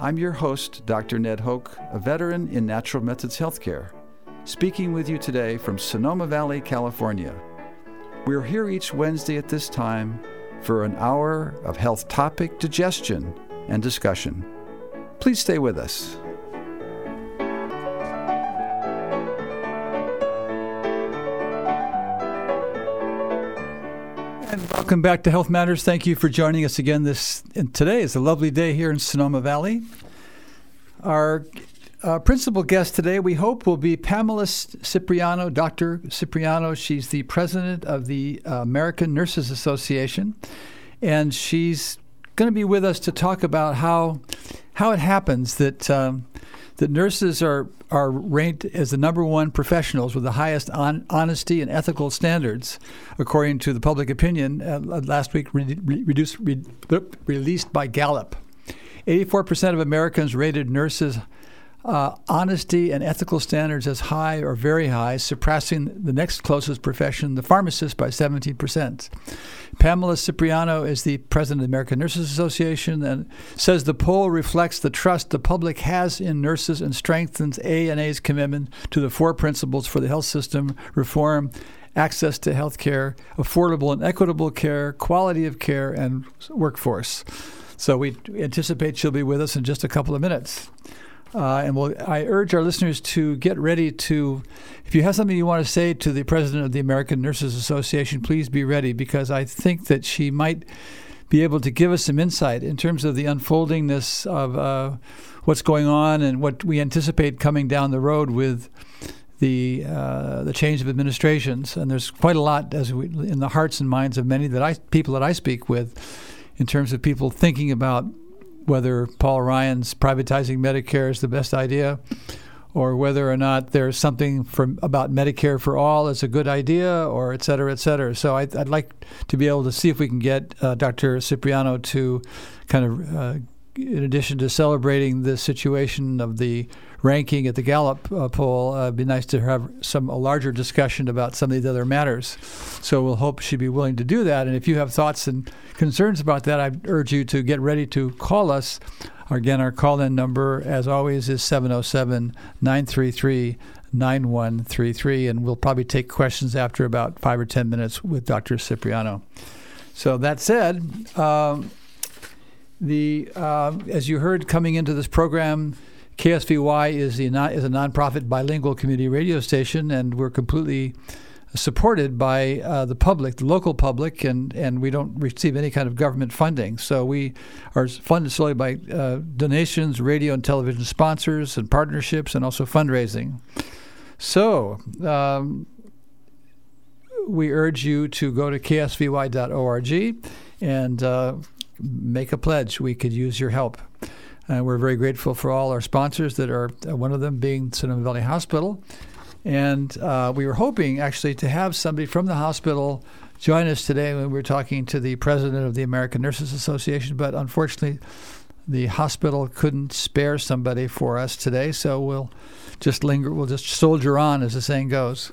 I'm your host, Dr. Ned Hoke, a veteran in natural methods healthcare, speaking with you today from Sonoma Valley, California. We're here each Wednesday at this time for an hour of health topic digestion and discussion. Please stay with us. Welcome back to Health Matters. Thank you for joining us again. This today is a lovely day here in Sonoma Valley. Our uh, principal guest today, we hope, will be Pamela Cipriano, Dr. Cipriano. She's the president of the uh, American Nurses Association, and she's going to be with us to talk about how how it happens that um, that nurses are are ranked as the number one professionals with the highest on, honesty and ethical standards, according to the public opinion uh, last week re- re- reduced, re- released by Gallup. 84% of Americans rated nurses uh, honesty and ethical standards as high or very high, surpassing the next closest profession, the pharmacist, by 17%. Pamela Cipriano is the president of the American Nurses Association and says the poll reflects the trust the public has in nurses and strengthens ANA's commitment to the four principles for the health system reform access to health care, affordable and equitable care, quality of care, and workforce. So we anticipate she'll be with us in just a couple of minutes. Uh, and we'll, I urge our listeners to get ready to, if you have something you want to say to the president of the American Nurses Association, please be ready because I think that she might be able to give us some insight in terms of the unfoldingness of uh, what's going on and what we anticipate coming down the road with the uh, the change of administrations. And there's quite a lot as we, in the hearts and minds of many that I people that I speak with, in terms of people thinking about whether Paul Ryan's privatizing Medicare is the best idea, or whether or not there's something from about Medicare for all is a good idea, or et cetera, et cetera. So I'd, I'd like to be able to see if we can get uh, Dr. Cipriano to kind of, uh, in addition to celebrating the situation of the ranking at the Gallup uh, poll, uh, it'd be nice to have some a larger discussion about some of these other matters. So we'll hope she'd be willing to do that. And if you have thoughts and concerns about that, I urge you to get ready to call us. Again, our call in number, as always, is 707 933 9133, and we'll probably take questions after about five or 10 minutes with Dr. Cipriano. So, that said, um, the uh, as you heard coming into this program, KSVY is, the, is a nonprofit bilingual community radio station, and we're completely supported by uh, the public, the local public, and, and we don't receive any kind of government funding. So we are funded solely by uh, donations, radio and television sponsors, and partnerships, and also fundraising. So um, we urge you to go to ksvy.org and uh, make a pledge. We could use your help. And we're very grateful for all our sponsors that are, uh, one of them being Sonoma Valley Hospital. And uh, we were hoping actually to have somebody from the hospital join us today when we were talking to the president of the American Nurses Association, but unfortunately, the hospital couldn't spare somebody for us today, so we'll just linger, we'll just soldier on, as the saying goes.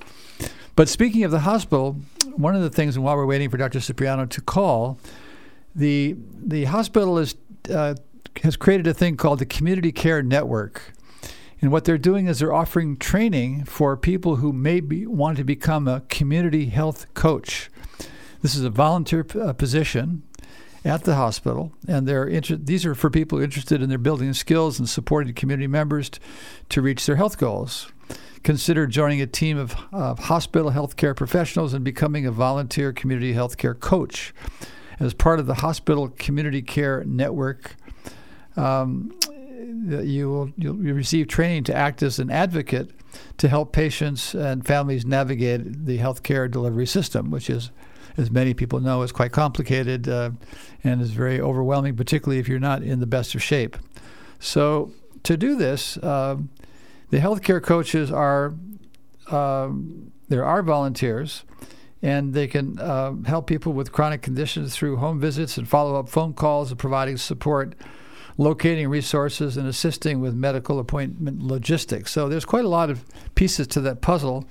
But speaking of the hospital, one of the things, and while we're waiting for Dr. Cipriano to call, the the hospital is uh, has created a thing called the Community Care Network. And what they're doing is they're offering training for people who may be, want to become a community health coach. This is a volunteer uh, position at the hospital, and they're inter- these are for people interested in their building skills and supporting community members t- to reach their health goals. Consider joining a team of uh, hospital healthcare professionals and becoming a volunteer community healthcare coach. As part of the Hospital Community Care Network, um, you will you'll receive training to act as an advocate to help patients and families navigate the healthcare delivery system, which is, as many people know, is quite complicated uh, and is very overwhelming, particularly if you're not in the best of shape. So to do this, uh, the healthcare coaches are um, there are volunteers, and they can uh, help people with chronic conditions through home visits and follow up phone calls and providing support, locating resources, and assisting with medical appointment logistics. So there's quite a lot of pieces to that puzzle.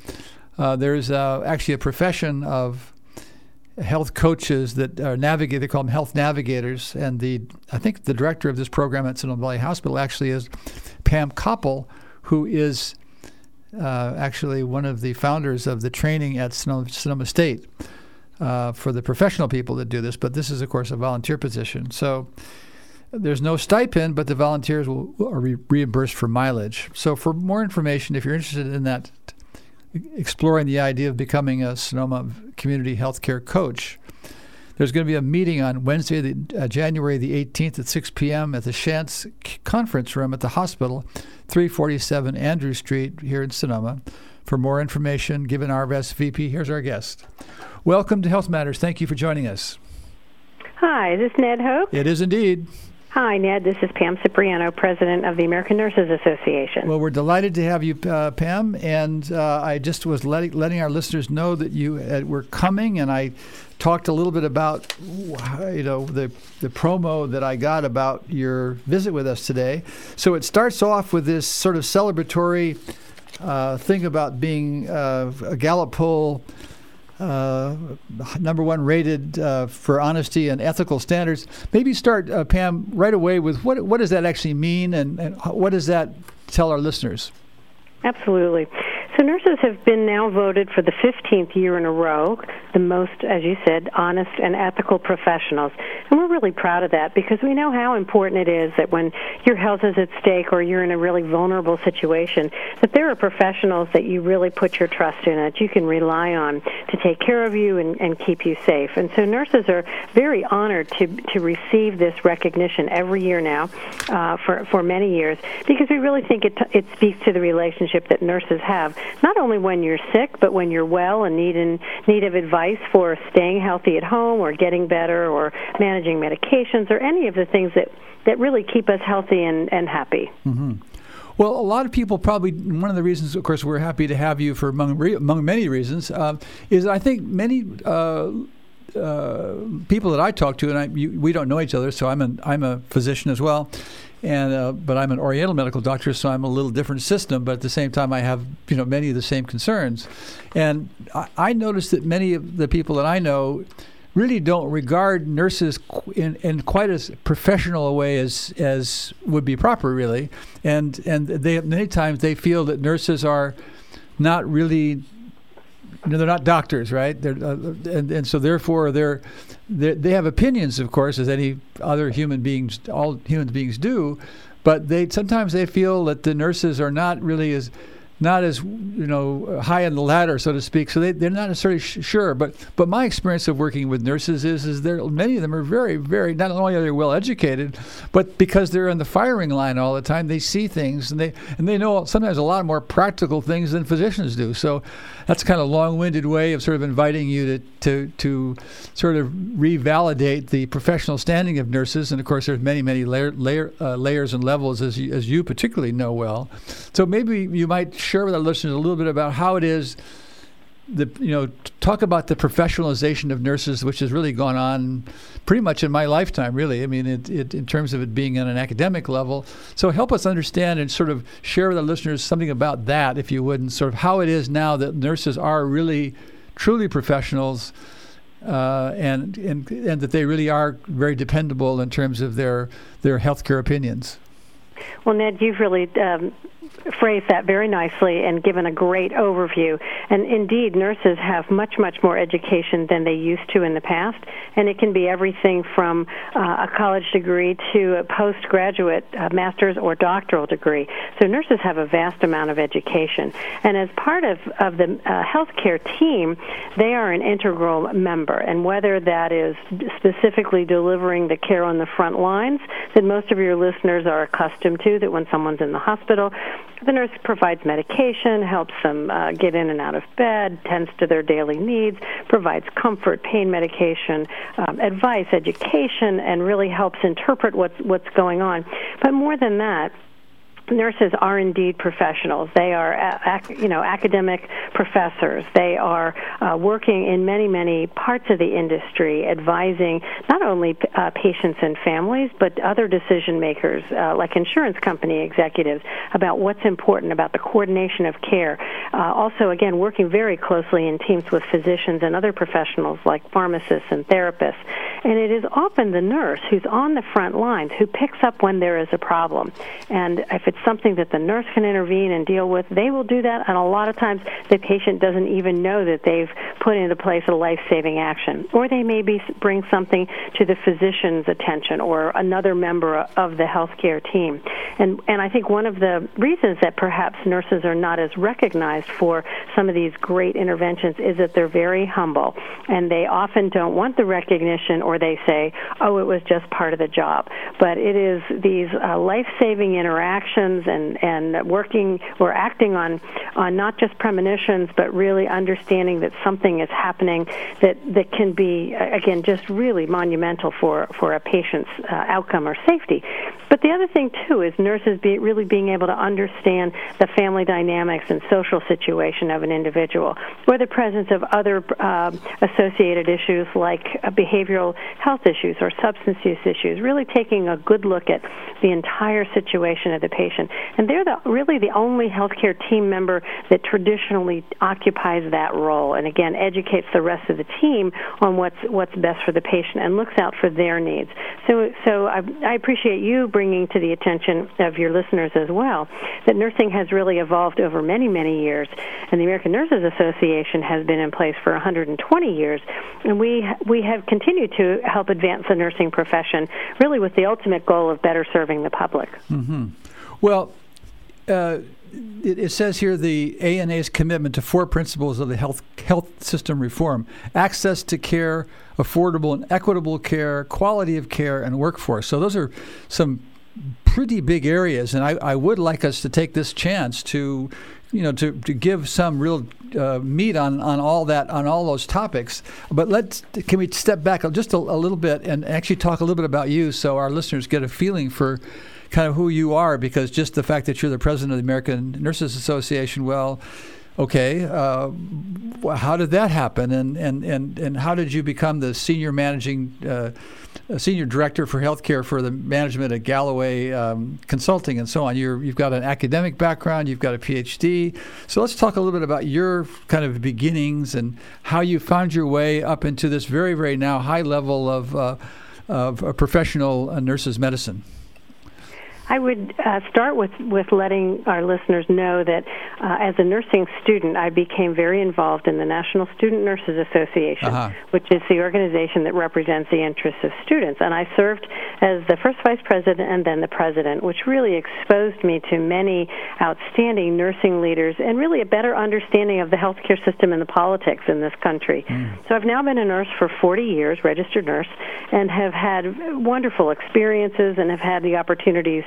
Uh, there's uh, actually a profession of health coaches that are navigate. They call them health navigators, and the I think the director of this program at Sonoma Valley Hospital actually is Pam Koppel, who is uh, actually one of the founders of the training at Sonoma, Sonoma State uh, for the professional people that do this. But this is, of course, a volunteer position. So there's no stipend, but the volunteers will are re- reimbursed for mileage. So for more information, if you're interested in that, exploring the idea of becoming a Sonoma community healthcare coach, there's going to be a meeting on Wednesday, the, uh, January the 18th at 6 p.m. at the Shantz Conference Room at the hospital, 347 Andrieux Street here in Sonoma. For more information, given our VP, here's our guest. Welcome to Health Matters. Thank you for joining us. Hi, this is Ned Hoke? It is indeed. Hi, Ned. This is Pam Cipriano, President of the American Nurses Association. Well, we're delighted to have you, uh, Pam. And uh, I just was letting, letting our listeners know that you uh, were coming, and I talked a little bit about you know the the promo that I got about your visit with us today. So it starts off with this sort of celebratory uh, thing about being uh, a Gallup poll uh, number one rated uh, for honesty and ethical standards. Maybe start, uh, Pam, right away with what what does that actually mean, and, and what does that tell our listeners? Absolutely. So nurses have been now voted for the 15th year in a row the most, as you said, honest and ethical professionals. And we're really proud of that because we know how important it is that when your health is at stake or you're in a really vulnerable situation, that there are professionals that you really put your trust in, that you can rely on to take care of you and, and keep you safe. And so nurses are very honored to, to receive this recognition every year now uh, for, for many years because we really think it, it speaks to the relationship that nurses have not only when you're sick, but when you're well and need in need of advice for staying healthy at home or getting better or managing medications or any of the things that that really keep us healthy and, and happy. Mm-hmm. Well, a lot of people probably one of the reasons, of course, we're happy to have you for among among many reasons uh, is I think many. Uh, uh, people that I talk to, and I, you, we don't know each other, so I'm an I'm a physician as well, and uh, but I'm an Oriental medical doctor, so I'm a little different system. But at the same time, I have you know many of the same concerns, and I, I noticed that many of the people that I know really don't regard nurses in, in quite as professional a way as as would be proper, really, and and they many times they feel that nurses are not really you know, they're not doctors, right? They're, uh, and, and so therefore they're, they're, they have opinions, of course, as any other human beings, all human beings do, but they sometimes they feel that the nurses are not really as not as you know high on the ladder, so to speak. So they they're not necessarily sh- sure. But but my experience of working with nurses is is there many of them are very very not only are they well educated, but because they're in the firing line all the time, they see things and they and they know sometimes a lot more practical things than physicians do. So that's kind of a long-winded way of sort of inviting you to to to sort of revalidate the professional standing of nurses. And of course, there's many many layer, layer uh, layers and levels as you, as you particularly know well. So maybe you might with our listeners a little bit about how it is the you know talk about the professionalization of nurses, which has really gone on pretty much in my lifetime. Really, I mean, it, it, in terms of it being on an academic level. So help us understand and sort of share with our listeners something about that, if you would, and sort of how it is now that nurses are really truly professionals. Uh, and, and and that they really are very dependable in terms of their their healthcare opinions. Well, Ned, you've really um, phrased that very nicely and given a great overview. And indeed, nurses have much, much more education than they used to in the past. And it can be everything from uh, a college degree to a postgraduate uh, master's or doctoral degree. So nurses have a vast amount of education. And as part of, of the uh, healthcare team, they are an integral member. And whether that is specifically delivering the care on the front lines that most of your listeners are accustomed to, that when someone's in the hospital, the nurse provides medication, helps them uh, get in and out of bed, tends to their daily needs, provides comfort, pain medication, um, advice, education, and really helps interpret what's what's going on. But more than that, nurses are indeed professionals. They are, you know, academic professors. They are uh, working in many, many parts of the industry, advising not only uh, patients and families, but other decision makers, uh, like insurance company executives, about what's important about the coordination of care. Uh, also, again, working very closely in teams with physicians and other professionals like pharmacists and therapists. And it is often the nurse who's on the front lines who picks up when there is a problem. And if it's something that the nurse can intervene and deal with, they will do that. And a lot of times the patient doesn't even know that they've put into place a life saving action. Or they may be bring something to the physician's attention or another member of the healthcare team. And, and I think one of the reasons that perhaps nurses are not as recognized for some of these great interventions is that they're very humble and they often don't want the recognition or they say, oh, it was just part of the job. But it is these uh, life saving interactions and, and working or acting on, on not just premonitions, but really understanding that something is happening that, that can be, again, just really monumental for, for a patient's uh, outcome or safety. But the other thing, too, is nurses be, really being able to understand the family dynamics and social situation of an individual, or the presence of other uh, associated issues like uh, behavioral health issues or substance use issues, really taking a good look at the entire situation of the patient. And they're the, really the only healthcare team member that traditionally occupies that role, and again, educates the rest of the team on what's, what's best for the patient and looks out for their needs. So, so I, I appreciate you bringing to the attention of your listeners as well that nursing has really evolved over many, many years, and the American Nurses Association has been in place for 120 years, and we we have continued to help advance the nursing profession, really with the ultimate goal of better serving the public. Mm-hmm. Well. Uh, it, it, says here the ANA's commitment to four principles of the health health system reform: access to care, affordable and equitable care, quality of care, and workforce. So those are some pretty big areas, and I, I would like us to take this chance to, you know, to, to give some real uh, meat on, on all that on all those topics. But let's can we step back just a, a little bit and actually talk a little bit about you, so our listeners get a feeling for kind of who you are, because just the fact that you're the president of the American Nurses Association, well okay, uh, how did that happen, and, and, and, and how did you become the senior managing uh, senior director for healthcare for the management at Galloway um, Consulting and so on? you have got an academic background, you've got a PhD, so let's talk a little bit about your kind of beginnings and how you found your way up into this very very now high level of uh, of professional uh, nurses medicine. I would uh, start with, with letting our listeners know that uh, as a nursing student, I became very involved in the National Student Nurses Association, uh-huh. which is the organization that represents the interests of students. And I served as the first vice president and then the president, which really exposed me to many outstanding nursing leaders and really a better understanding of the healthcare system and the politics in this country. Mm. So I've now been a nurse for 40 years, registered nurse, and have had wonderful experiences and have had the opportunities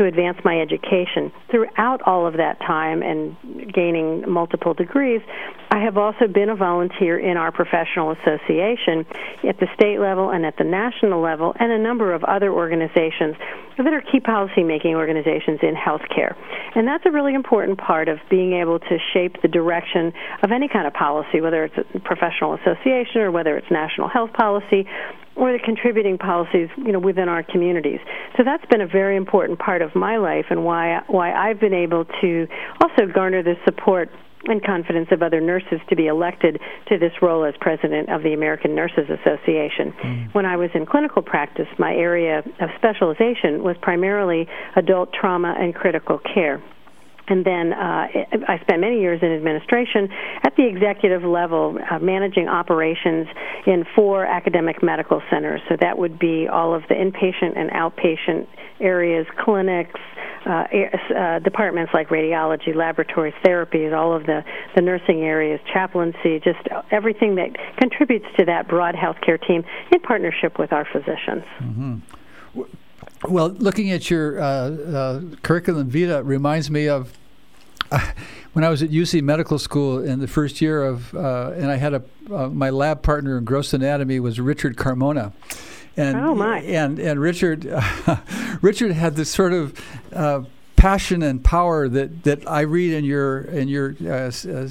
to advance my education. Throughout all of that time and gaining multiple degrees, I have also been a volunteer in our professional association at the state level and at the national level, and a number of other organizations that are key policy making organizations in healthcare. And that's a really important part of being able to shape the direction of any kind of policy, whether it's a professional association or whether it's national health policy or the contributing policies, you know, within our communities. So that's been a very important part of my life and why why I've been able to also garner the support and confidence of other nurses to be elected to this role as president of the American Nurses Association. Mm. When I was in clinical practice, my area of specialization was primarily adult trauma and critical care and then uh, I spent many years in administration at the executive level, uh, managing operations in four academic medical centers. So that would be all of the inpatient and outpatient areas, clinics, uh, uh, departments like radiology, laboratories, therapies, all of the, the nursing areas, chaplaincy, just everything that contributes to that broad healthcare team in partnership with our physicians. Mm-hmm. Well, looking at your uh, uh, curriculum vita reminds me of when I was at UC Medical School in the first year of, uh, and I had a uh, my lab partner in gross anatomy was Richard Carmona. And, oh my! And and Richard, uh, Richard had this sort of uh, passion and power that, that I read in your in your uh, uh,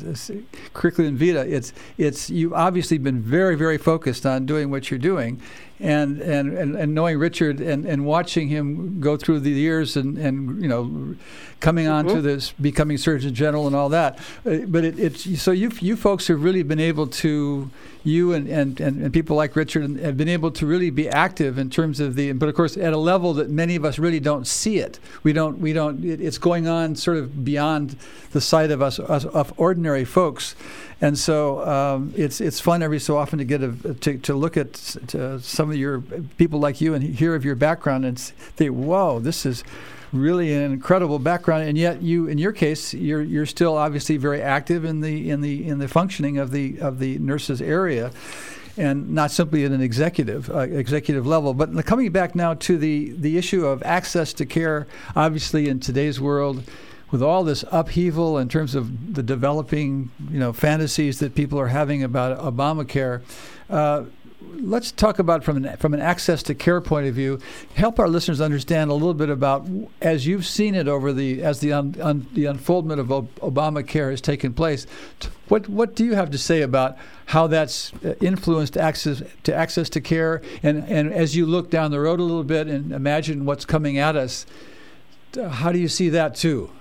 curriculum vitae. It's it's you've obviously been very very focused on doing what you're doing, and and, and, and knowing Richard and, and watching him go through the years and, and you know coming on mm-hmm. to this becoming Surgeon General and all that. Uh, but it, it's so you you folks have really been able to you and, and, and, and, people like Richard have been able to really be active in terms of the, but of course at a level that many of us really don't see it. We don't, we don't, it, it's going on sort of beyond the sight of us, us of ordinary folks. And so um, it's it's fun every so often to get a to, to look at to some of your people like you and hear of your background and think, whoa, this is really an incredible background, and yet you, in your case, you're you're still obviously very active in the in the in the functioning of the of the nurses area and not simply at an executive uh, executive level. But coming back now to the the issue of access to care, obviously in today's world, with all this upheaval in terms of the developing you know fantasies that people are having about Obamacare. Uh, let's talk about from an from an access to care point of view. Help our listeners understand a little bit about as you've seen it over the as the un, un, the unfoldment of Obamacare has taken place. What what do you have to say about how that's uh, influenced access to access to care? And and as you look down the road a little bit and imagine what's coming at us, how do you see that too?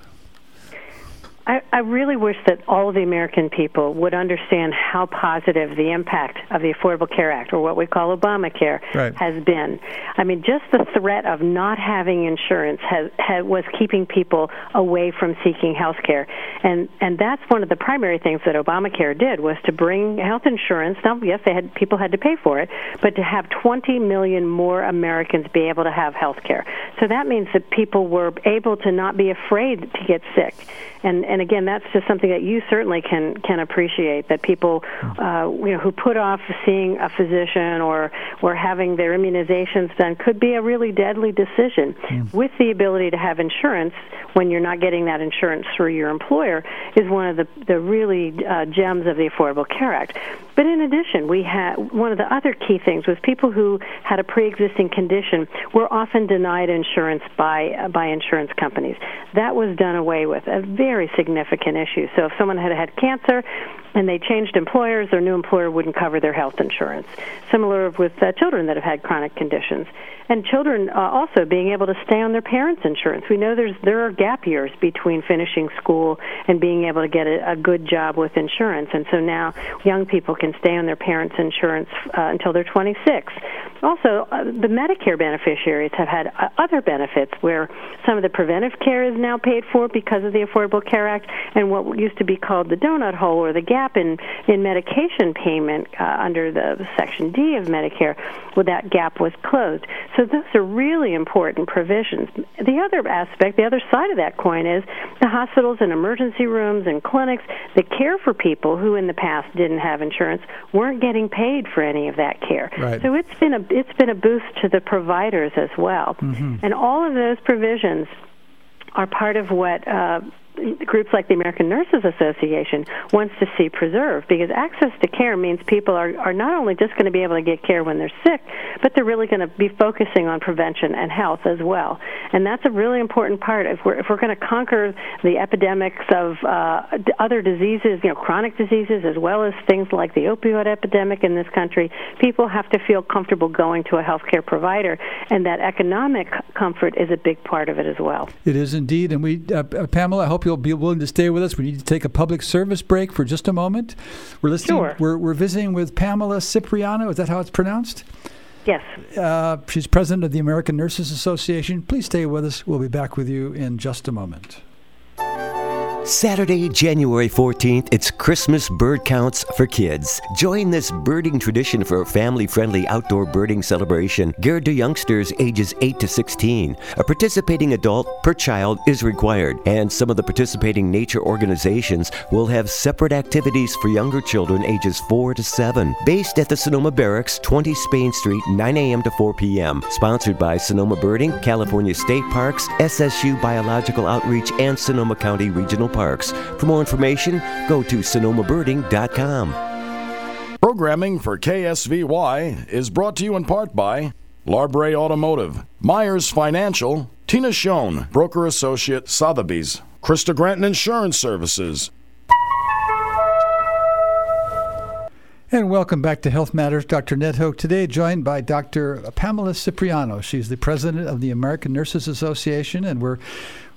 I, I really wish that all of the American people would understand how positive the impact of the Affordable Care Act, or what we call Obamacare, right. has been. I mean, just the threat of not having insurance has, has was keeping people away from seeking health care, and and that's one of the primary things that Obamacare did was to bring health insurance. Now, yes, they had people had to pay for it, but to have 20 million more Americans be able to have health care. So that means that people were able to not be afraid to get sick and and again, that's just something that you certainly can can appreciate that people, uh, you know, who put off seeing a physician or or having their immunizations done could be a really deadly decision. Mm. With the ability to have insurance when you're not getting that insurance through your employer is one of the the really uh, gems of the Affordable Care Act. But in addition, we had one of the other key things was people who had a pre-existing condition were often denied insurance by uh, by insurance companies. That was done away with. A very significant issue. So if someone had had cancer and they changed employers, their new employer wouldn't cover their health insurance. Similar with uh, children that have had chronic conditions and children uh, also being able to stay on their parents' insurance. We know there's there are gap years between finishing school and being able to get a, a good job with insurance, and so now young people can stay on their parents' insurance uh, until they're 26. Also, uh, the Medicare beneficiaries have had uh, other benefits where some of the preventive care is now paid for because of the Affordable Care Act, and what used to be called the donut hole or the gap in in medication payment uh, under the Section D of Medicare, well, that gap was closed. So those are really important provisions. The other aspect, the other side of that coin is the hospitals and emergency rooms and clinics that care for people who in the past didn't have insurance weren't getting paid for any of that care. Right. So it's been a it's been a boost to the providers as well. Mm-hmm. And all of those provisions are part of what uh, groups like the American Nurses Association wants to see preserved because access to care means people are, are not only just going to be able to get care when they're sick, but they're really going to be focusing on prevention and health as well. And that's a really important part. If we're, if we're going to conquer the epidemics of uh, other diseases, you know, chronic diseases, as well as things like the opioid epidemic in this country, people have to feel comfortable going to a healthcare provider, and that economic comfort is a big part of it as well. It is indeed. And we, uh, Pamela, I hope you'll be willing to stay with us. We need to take a public service break for just a moment. We're listening. Sure. We're, we're visiting with Pamela Cipriano. Is that how it's pronounced? Yes. Uh, she's president of the American Nurses Association. Please stay with us. We'll be back with you in just a moment. Saturday, January 14th, it's Christmas bird counts for kids. Join this birding tradition for a family friendly outdoor birding celebration geared to youngsters ages 8 to 16. A participating adult per child is required, and some of the participating nature organizations will have separate activities for younger children ages 4 to 7. Based at the Sonoma Barracks, 20 Spain Street, 9 a.m. to 4 p.m. Sponsored by Sonoma Birding, California State Parks, SSU Biological Outreach, and Sonoma County Regional Parks. For more information, go to sonomabirding.com. Programming for KSVY is brought to you in part by Larbre Automotive, Myers Financial, Tina Schoen, Broker Associate, Sotheby's. Krista Granton Insurance Services. And welcome back to Health Matters. Dr. Ned Hoke today, joined by Dr. Pamela Cipriano. She's the president of the American Nurses Association, and we're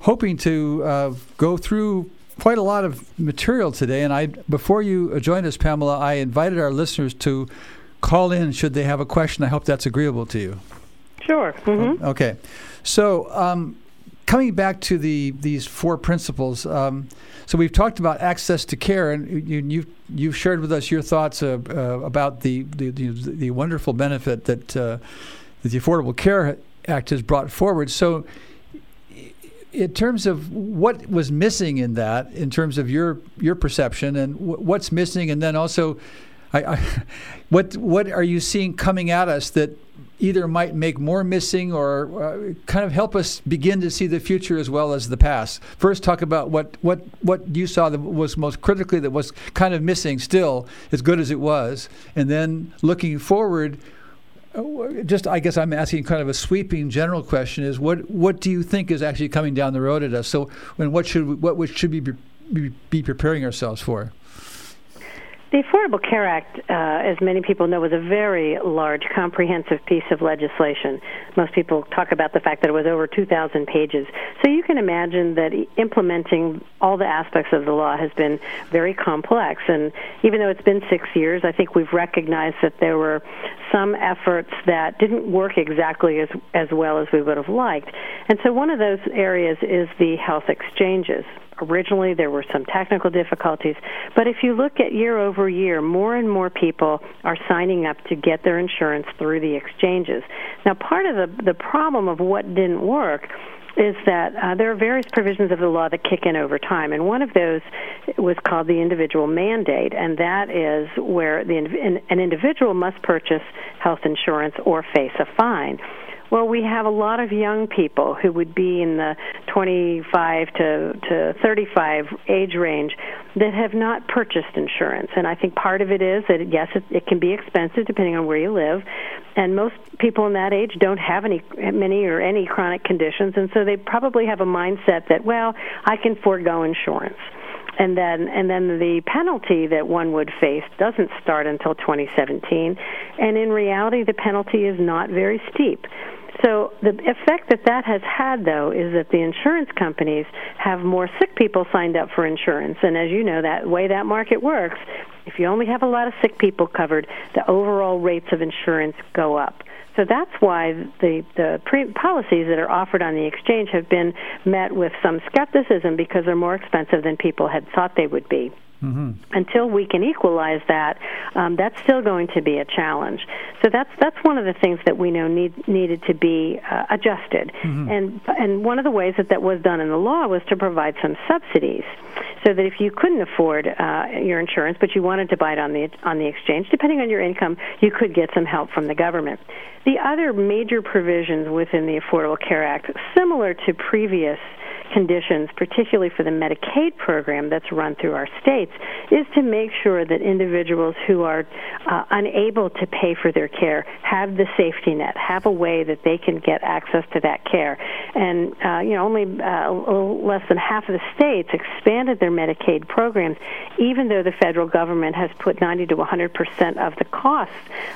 hoping to uh, go through quite a lot of material today. And I, before you join us, Pamela, I invited our listeners to call in should they have a question. I hope that's agreeable to you. Sure. Mm-hmm. Okay. So, um, coming back to the these four principles. Um, so we've talked about access to care, and you, you've you've shared with us your thoughts uh, uh, about the, the, the the wonderful benefit that uh, that the Affordable Care Act has brought forward. So, in terms of what was missing in that, in terms of your your perception, and w- what's missing, and then also, I, I, what what are you seeing coming at us that either might make more missing or uh, kind of help us begin to see the future as well as the past. First, talk about what, what, what you saw that was most critically that was kind of missing still, as good as it was, and then looking forward. Just, I guess I'm asking kind of a sweeping general question: Is what what do you think is actually coming down the road at us? So, when what should we, what should we be, be preparing ourselves for? The Affordable Care Act, uh, as many people know, was a very large, comprehensive piece of legislation. Most people talk about the fact that it was over 2,000 pages. So you can imagine that implementing all the aspects of the law has been very complex. And even though it's been six years, I think we've recognized that there were some efforts that didn't work exactly as, as well as we would have liked. And so one of those areas is the health exchanges. Originally, there were some technical difficulties, but if you look at year over year, more and more people are signing up to get their insurance through the exchanges. Now, part of the, the problem of what didn't work is that uh, there are various provisions of the law that kick in over time, and one of those was called the individual mandate, and that is where the, an individual must purchase health insurance or face a fine. Well, we have a lot of young people who would be in the 25 to, to 35 age range that have not purchased insurance. And I think part of it is that, yes, it, it can be expensive depending on where you live. And most people in that age don't have any, many or any chronic conditions. And so they probably have a mindset that, well, I can forego insurance and then and then the penalty that one would face doesn't start until 2017 and in reality the penalty is not very steep so the effect that that has had, though, is that the insurance companies have more sick people signed up for insurance. And as you know, that way that market works, if you only have a lot of sick people covered, the overall rates of insurance go up. So that's why the the pre- policies that are offered on the exchange have been met with some skepticism because they're more expensive than people had thought they would be. Mm-hmm. Until we can equalize that, um, that's still going to be a challenge. So that's that's one of the things that we know need, needed to be uh, adjusted. Mm-hmm. And and one of the ways that that was done in the law was to provide some subsidies, so that if you couldn't afford uh, your insurance but you wanted to buy it on the on the exchange, depending on your income, you could get some help from the government. The other major provisions within the Affordable Care Act, similar to previous conditions, particularly for the Medicaid program that's run through our states, is to make sure that individuals who are uh, unable to pay for their care have the safety net, have a way that they can get access to that care. And uh, you know, only uh, less than half of the states expanded their Medicaid programs, even though the federal government has put 90 to 100 percent of the cost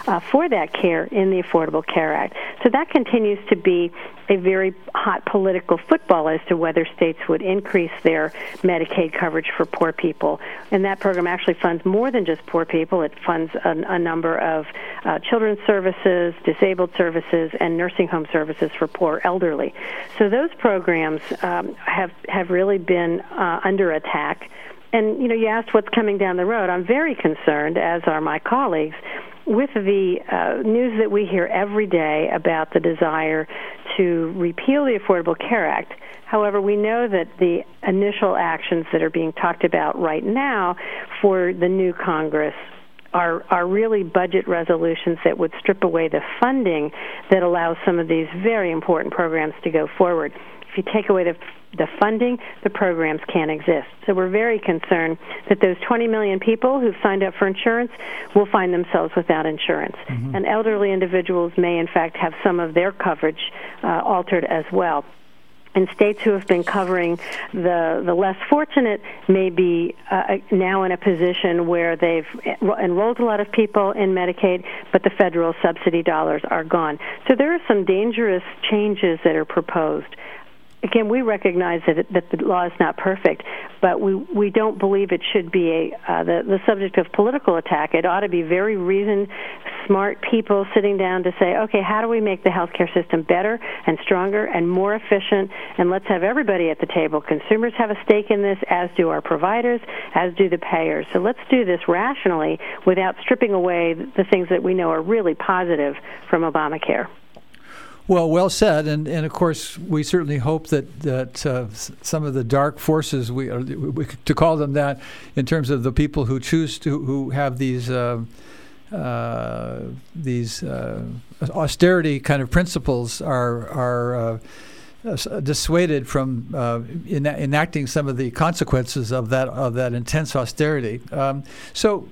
uh, for that care in the Affordable Care Act. So that continues to be a very hot political football as to whether states would increase their Medicaid coverage for poor people. And that program actually funds more than just poor people. It funds a, a number of uh, children's services, disabled services, and nursing home services for poor elderly. So those programs um, have have really been uh, under attack. And you know, you asked what's coming down the road. I'm very concerned, as are my colleagues, with the uh, news that we hear every day about the desire to repeal the Affordable Care Act. However, we know that the initial actions that are being talked about right now for the new Congress are are really budget resolutions that would strip away the funding that allows some of these very important programs to go forward. If you take away the the funding, the programs can't exist. So we're very concerned that those 20 million people who've signed up for insurance will find themselves without insurance. Mm-hmm. And elderly individuals may, in fact, have some of their coverage uh, altered as well. and states who have been covering the the less fortunate may be uh, now in a position where they've enrolled a lot of people in Medicaid, but the federal subsidy dollars are gone. So there are some dangerous changes that are proposed again, we recognize that, it, that the law is not perfect, but we, we don't believe it should be a, uh, the, the subject of political attack. It ought to be very reasoned, smart people sitting down to say, okay, how do we make the healthcare system better and stronger and more efficient? And let's have everybody at the table. Consumers have a stake in this, as do our providers, as do the payers. So let's do this rationally without stripping away the things that we know are really positive from Obamacare. Well, well said, and and of course we certainly hope that that uh, some of the dark forces we, we, to call them that in terms of the people who choose to who have these. Uh, uh, these uh, austerity kind of principles are are uh, uh, dissuaded from en- enacting some of the consequences of that of that intense austerity. Um, so,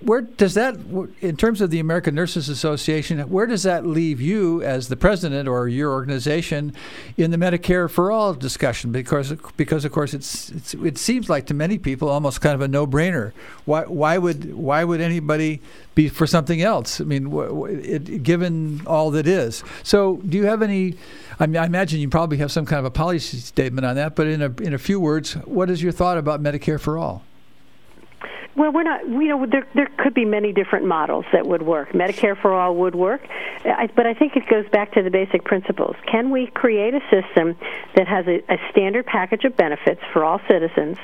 where does that, in terms of the American Nurses Association, where does that leave you as the president or your organization in the Medicare for All discussion? Because, because of course, it's, it's it seems like to many people almost kind of a no-brainer. Why, why would why would anybody be for something else? I mean, it, given all that is. So, do you have any? I, mean, I imagine you probably have some kind of a policy statement on that. But in a in a few words, what is your thought about Medicare for All? Well, we're not. You know, there there could be many different models that would work. Medicare for all would work, I, but I think it goes back to the basic principles. Can we create a system that has a, a standard package of benefits for all citizens?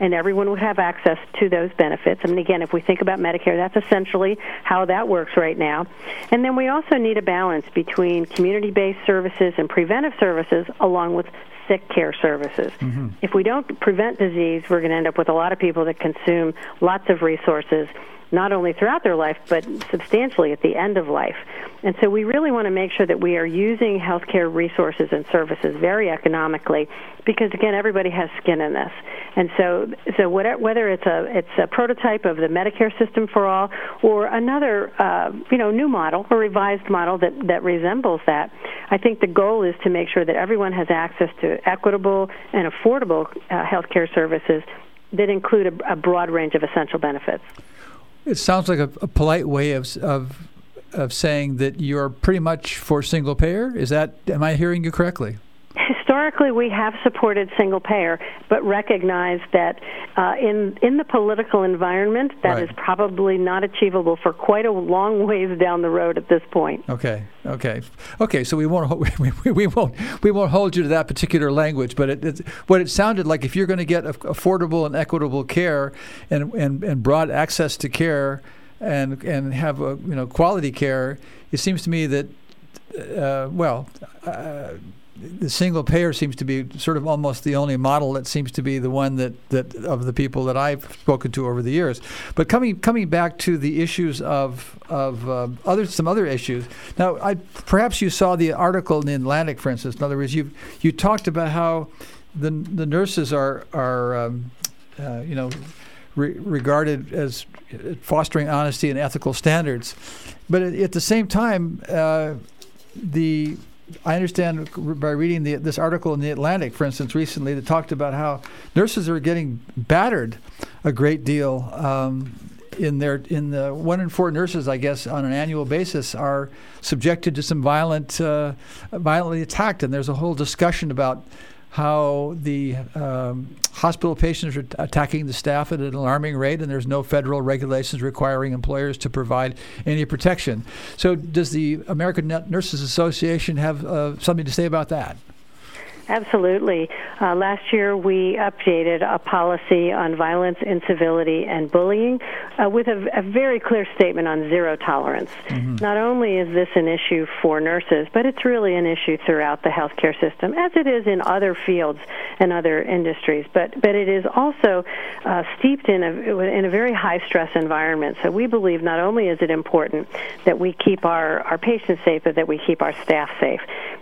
And everyone would have access to those benefits. I mean, again, if we think about Medicare, that's essentially how that works right now. And then we also need a balance between community based services and preventive services, along with sick care services. Mm-hmm. If we don't prevent disease, we're going to end up with a lot of people that consume lots of resources not only throughout their life, but substantially at the end of life. And so we really want to make sure that we are using healthcare resources and services very economically because again everybody has skin in this. And so so whether it's a it's a prototype of the Medicare system for all or another uh, you know new model, a revised model that that resembles that, I think the goal is to make sure that everyone has access to equitable and affordable uh, healthcare services that include a, a broad range of essential benefits. It sounds like a, a polite way of, of of saying that you're pretty much for single payer. Is that am I hearing you correctly? Historically we have supported single payer, but recognize that uh, in in the political environment that right. is probably not achievable for quite a long ways down the road at this point. Okay, okay, okay. So we won't we, we won't we won't hold you to that particular language, but it, it what it sounded like if you're going to get affordable and equitable care and, and and broad access to care and and have a you know quality care, it seems to me that uh, well. Uh, the single payer seems to be sort of almost the only model that seems to be the one that, that of the people that I've spoken to over the years. But coming coming back to the issues of of uh, other some other issues. Now, I, perhaps you saw the article in the Atlantic, for instance. In other words, you you talked about how the the nurses are are um, uh, you know re- regarded as fostering honesty and ethical standards, but at, at the same time. Uh, the I understand by reading the, this article in the Atlantic, for instance, recently that talked about how nurses are getting battered a great deal. Um, in their in the one in four nurses, I guess, on an annual basis, are subjected to some violent, uh, violently attacked, and there's a whole discussion about how the um, hospital patients are attacking the staff at an alarming rate, and there's no federal regulations requiring employers to provide any protection. So, does the American Nurses Association have uh, something to say about that? Absolutely. Uh, last year, we updated a policy on violence, incivility, and bullying uh, with a, a, very clear statement on zero tolerance. Mm-hmm. Not only is this an issue for nurses, but it's really an issue throughout the healthcare system, as it is in other fields and other industries. But but it is also uh, steeped in a in a very high stress environment. So we believe not only is it important that we keep our our patients safe, but that we keep our staff safe.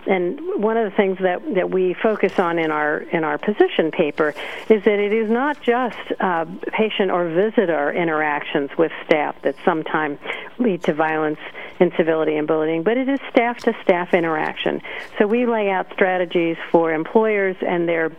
And one of the things that, that we focus on in our in our position paper is that it is not just uh, patient or visitor interactions with staff that sometimes lead to violence, incivility, and bullying, but it is staff to staff interaction. So we lay out strategies for employers and their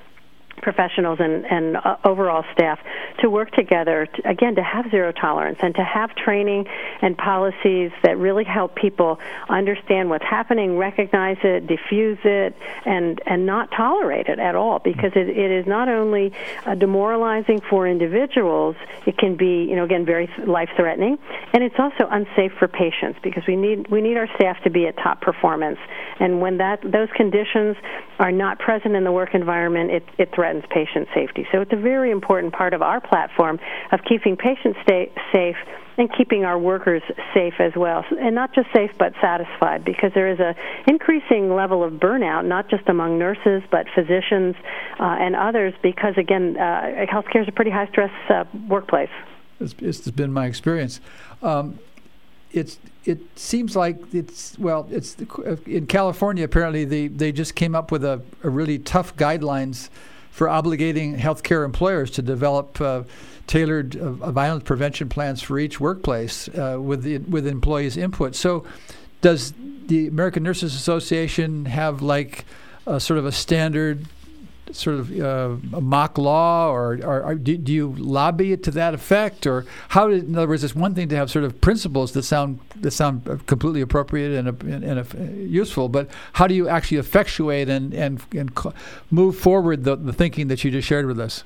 professionals and, and uh, overall staff to work together to, again to have zero tolerance and to have training and policies that really help people understand what's happening recognize it diffuse it and and not tolerate it at all. Because it, it is not only uh, demoralizing for individuals it can be you know again very life threatening and it's also unsafe for patients because we need we need our staff to be at top performance. And when that those conditions are not present in the work environment it, it threatens threatens patient safety. So it's a very important part of our platform of keeping patients stay safe and keeping our workers safe as well. And not just safe but satisfied because there is a increasing level of burnout not just among nurses but physicians uh, and others because again uh, healthcare is a pretty high stress uh, workplace. It's, it's been my experience. Um, it's it seems like it's well it's in California apparently they they just came up with a, a really tough guidelines for obligating healthcare employers to develop uh, tailored uh, violence prevention plans for each workplace uh, with the, with employees' input. So, does the American Nurses Association have like a sort of a standard sort of uh, mock law, or, or, or do, do, you lobby it to that effect, or how? Did, in other words, it's one thing to have sort of principles that sound that sound completely appropriate and, and, and useful, but how do you actually effectuate and and, and move forward the, the thinking that you just shared with us?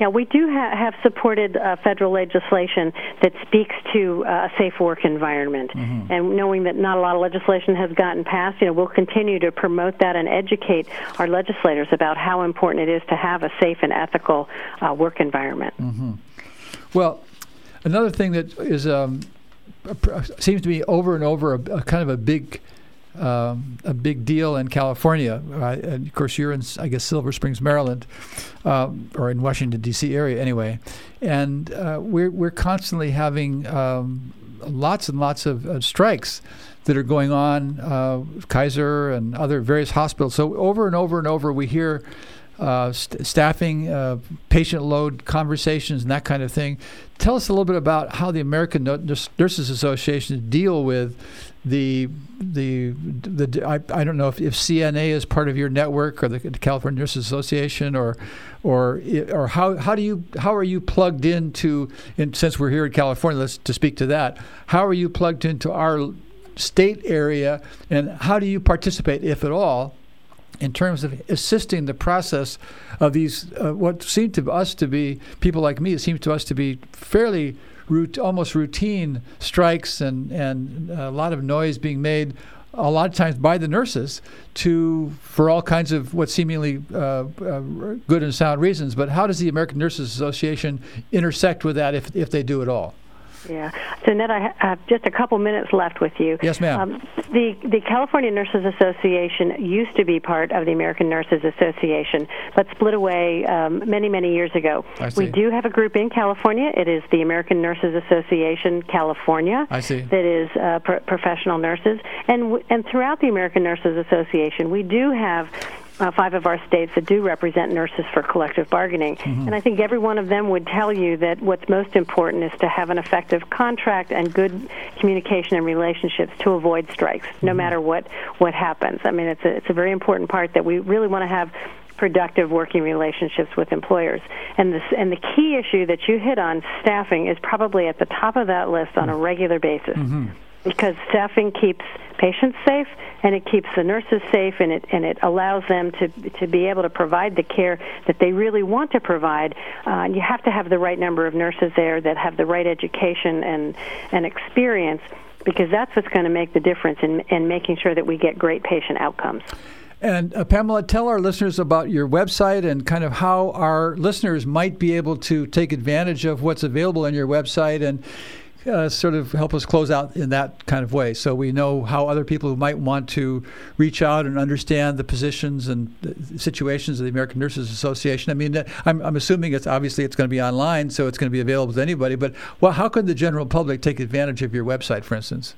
Yeah, we do ha- have supported uh, federal legislation that speaks to uh, a safe work environment. Mm-hmm. And knowing that not a lot of legislation has gotten passed, you know, we'll continue to promote that and educate our legislators about how important it is to have a safe and ethical uh, work environment. Mm-hmm. Well, another thing that is um, seems to be over and over a, a kind of a big um, a big deal in California. Uh, and of course, you're in, I guess, Silver Springs, Maryland, uh, or in Washington D.C. area anyway. And uh, we're we're constantly having um, lots and lots of uh, strikes that are going on, uh, Kaiser and other various hospitals. So over and over and over, we hear. Uh, st- staffing, uh, patient load conversations, and that kind of thing. Tell us a little bit about how the American Nurses Association deal with the the the I, I don't know if, if CNA is part of your network or the California Nurses Association or or or how how do you how are you plugged into and since we're here in California let's to speak to that how are you plugged into our state area and how do you participate if at all in terms of assisting the process of these uh, what seem to us to be people like me it seems to us to be fairly root, almost routine strikes and, and a lot of noise being made a lot of times by the nurses to for all kinds of what seemingly uh, uh, good and sound reasons. But how does the American Nurses Association intersect with that if, if they do at all? Yeah. So, Ned, I have just a couple minutes left with you. Yes, ma'am. Um, the the California Nurses Association used to be part of the American Nurses Association, but split away um, many many years ago. I see. We do have a group in California. It is the American Nurses Association California. I see. That is uh, pro- professional nurses, and w- and throughout the American Nurses Association, we do have uh, five of our states that do represent nurses for collective bargaining. Mm-hmm. And I think every one of them would tell you that what's most important is to have an effective contract and good communication and relationships to avoid strikes, mm-hmm. no matter what what happens. I mean, it's a, it's a very important part that we really want to have productive working relationships with employers. And this and the key issue that you hit on, staffing, is probably at the top of that list on a regular basis. Mm-hmm because staffing keeps patients safe and it keeps the nurses safe and it and it allows them to to be able to provide the care that they really want to provide. Uh, you have to have the right number of nurses there that have the right education and and experience because that's what's going to make the difference in in making sure that we get great patient outcomes. And uh, Pamela, tell our listeners about your website and kind of how our listeners might be able to take advantage of what's available on your website and uh, sort of help us close out in that kind of way. So we know how other people who might want to reach out and understand the positions and the situations of the American Nurses Association. I mean, I'm, I'm assuming it's obviously it's going to be online, so it's going to be available to anybody. But well, how could the general public take advantage of your website, for instance?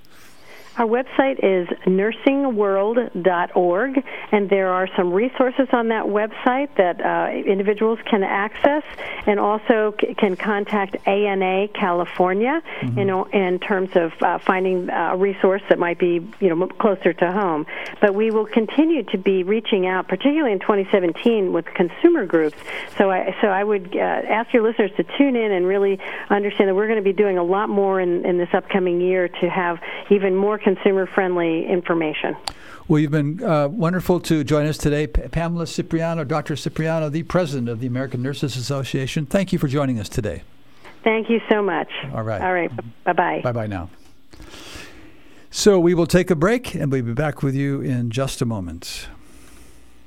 Our website is nursingworld.org, and there are some resources on that website that uh, individuals can access, and also c- can contact ANA California, mm-hmm. you know, in terms of uh, finding a resource that might be, you know, closer to home. But we will continue to be reaching out, particularly in 2017, with consumer groups. So I, so I would uh, ask your listeners to tune in and really understand that we're going to be doing a lot more in, in this upcoming year to have even more consumer friendly information. Well, you've been uh, wonderful to join us today. P- Pamela Cipriano, Dr. Cipriano, the president of the American Nurses Association. Thank you for joining us today. Thank you so much. All right. All right. Bye bye. Bye bye now. So we will take a break and we'll be back with you in just a moment.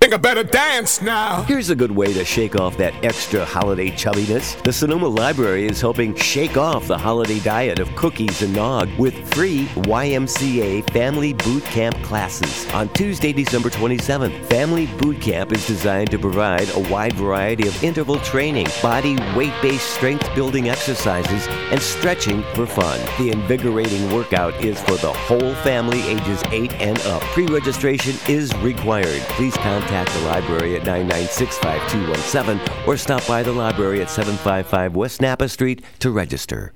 Think I better dance now. Here's a good way to shake off that extra holiday chubbiness. The Sonoma Library is helping shake off the holiday diet of cookies and nog with free YMCA Family Boot Camp classes on Tuesday, December 27th. Family Boot Camp is designed to provide a wide variety of interval training, body weight based strength building exercises, and stretching for fun. The invigorating workout is for the whole family ages 8 and up. Pre registration is required. Please contact contact the library at 996 5217 or stop by the library at 755 West Napa Street to register.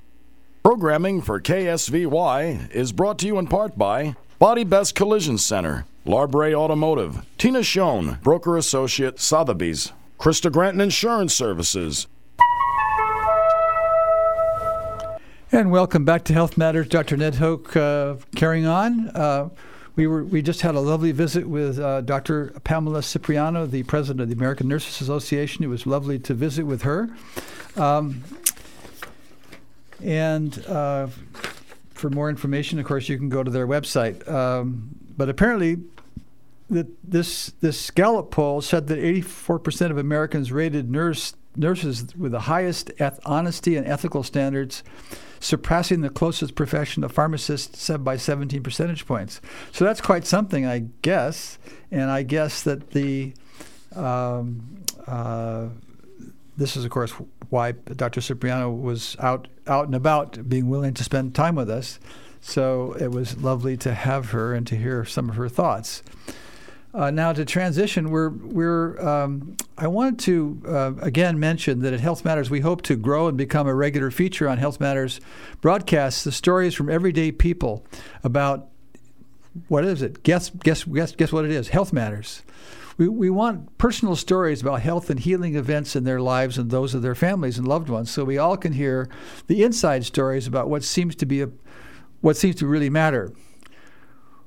Programming for KSVY is brought to you in part by Body Best Collision Center, Larbre Automotive, Tina Schoen, Broker Associate, Sotheby's, Krista Granton Insurance Services. And welcome back to Health Matters. Dr. Ned Hoke uh, carrying on. Uh, we were we just had a lovely visit with uh, Dr. Pamela Cipriano, the president of the American Nurses Association. It was lovely to visit with her. Um, and uh, for more information, of course, you can go to their website. Um, but apparently, that this this Gallup poll said that 84% of Americans rated nurse nurses with the highest eth- honesty and ethical standards surpassing the closest profession of pharmacists by 17 percentage points. So that's quite something, I guess. And I guess that the um, uh, this is, of course, why Dr. Cipriano was out out and about, being willing to spend time with us. So it was lovely to have her and to hear some of her thoughts. Uh, now to transition, we're we're. Um, I wanted to uh, again mention that at Health Matters we hope to grow and become a regular feature on Health Matters broadcasts. The stories from everyday people about what is it? Guess guess guess guess what it is? Health Matters. We, we want personal stories about health and healing events in their lives and those of their families and loved ones, so we all can hear the inside stories about what seems to be a, what seems to really matter.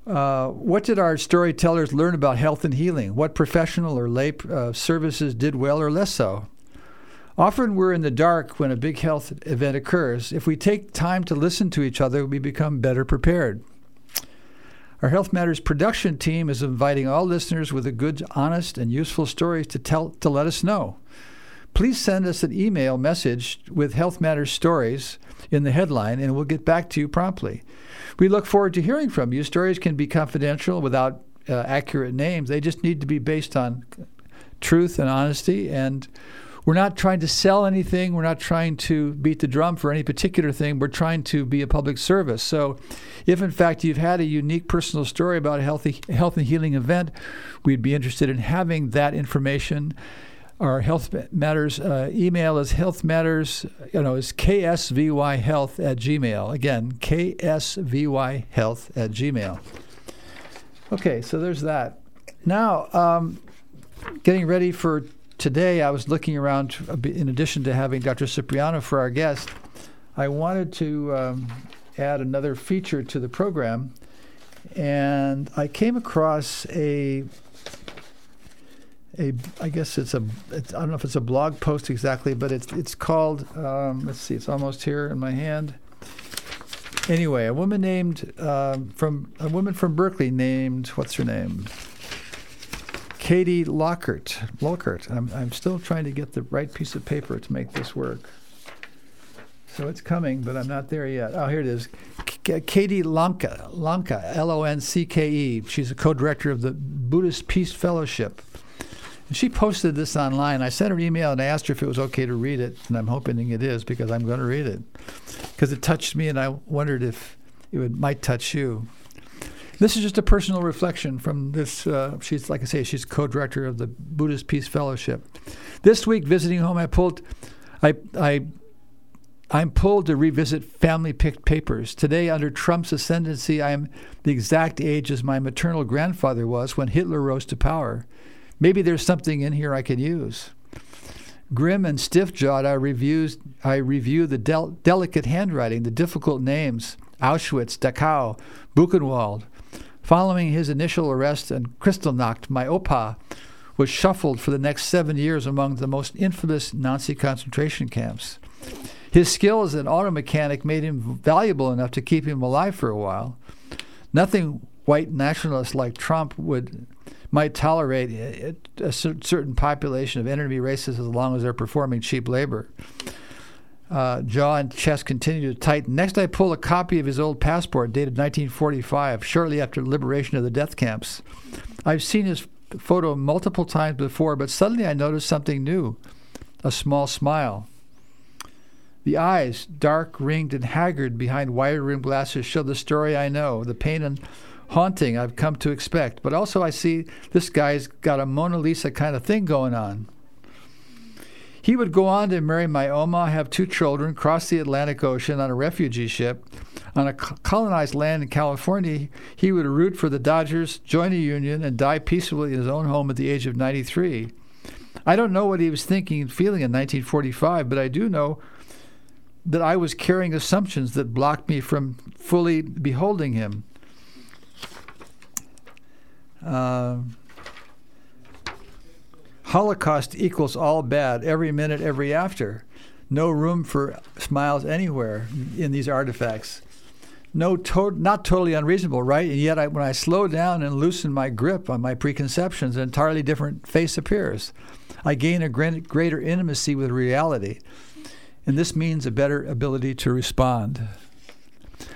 Uh, what did our storytellers learn about health and healing? What professional or lay uh, services did well or less so? Often we're in the dark when a big health event occurs. If we take time to listen to each other, we become better prepared. Our Health Matters production team is inviting all listeners with a good, honest, and useful stories to tell to let us know. Please send us an email message with Health Matters stories in the headline, and we'll get back to you promptly. We look forward to hearing from you. Stories can be confidential without uh, accurate names. They just need to be based on truth and honesty. And we're not trying to sell anything. We're not trying to beat the drum for any particular thing. We're trying to be a public service. So, if in fact you've had a unique personal story about a healthy health and healing event, we'd be interested in having that information. Our Health Matters uh, email is Health Matters, you know, is ksvyhealth at gmail. Again, ksvyhealth at gmail. Okay, so there's that. Now, um, getting ready for today, I was looking around, in addition to having Dr. Cipriano for our guest, I wanted to um, add another feature to the program. And I came across a a I guess it's a it's, I don't know if it's a blog post exactly, but it's it's called um, let's see, it's almost here in my hand. Anyway, a woman named um, from a woman from Berkeley named what's her name? Katie Lockhart. Lockhart. I'm I'm still trying to get the right piece of paper to make this work. So it's coming, but I'm not there yet. Oh, here it is. K- Katie Loncke, Loncke, L O N C K E. She's a co-director of the Buddhist Peace Fellowship. And she posted this online. I sent her an email and I asked her if it was okay to read it, and I'm hoping it is because I'm going to read it because it touched me, and I wondered if it would, might touch you. This is just a personal reflection from this. Uh, she's, like I say, she's co director of the Buddhist Peace Fellowship. This week, visiting home, I pulled, I, I, I'm pulled to revisit family picked papers. Today, under Trump's ascendancy, I am the exact age as my maternal grandfather was when Hitler rose to power. Maybe there's something in here I could use. Grim and stiff jawed, I, I review the del- delicate handwriting, the difficult names Auschwitz, Dachau, Buchenwald. Following his initial arrest and Kristallnacht, my opa was shuffled for the next seven years among the most infamous Nazi concentration camps. His skill as an auto mechanic made him valuable enough to keep him alive for a while. Nothing white nationalists like Trump would might tolerate a, certain population of enemy races as long as they're performing cheap labor. Uh, jaw and chest continue to tighten. Next, I pull a copy of his old passport dated 1945, shortly after liberation of the death camps. I've seen his photo multiple times before, but suddenly I noticed something new a small smile. The eyes, dark, ringed, and haggard behind wire rimmed glasses, show the story I know, the pain and haunting I've come to expect. But also, I see this guy's got a Mona Lisa kind of thing going on. He would go on to marry my Oma, have two children, cross the Atlantic Ocean on a refugee ship. On a colonized land in California, he would root for the Dodgers, join a union, and die peacefully in his own home at the age of 93. I don't know what he was thinking and feeling in 1945, but I do know that I was carrying assumptions that blocked me from fully beholding him. Uh, Holocaust equals all bad, every minute, every after. No room for smiles anywhere in these artifacts. No, to- not totally unreasonable, right? And yet, I, when I slow down and loosen my grip on my preconceptions, an entirely different face appears. I gain a greater intimacy with reality, and this means a better ability to respond.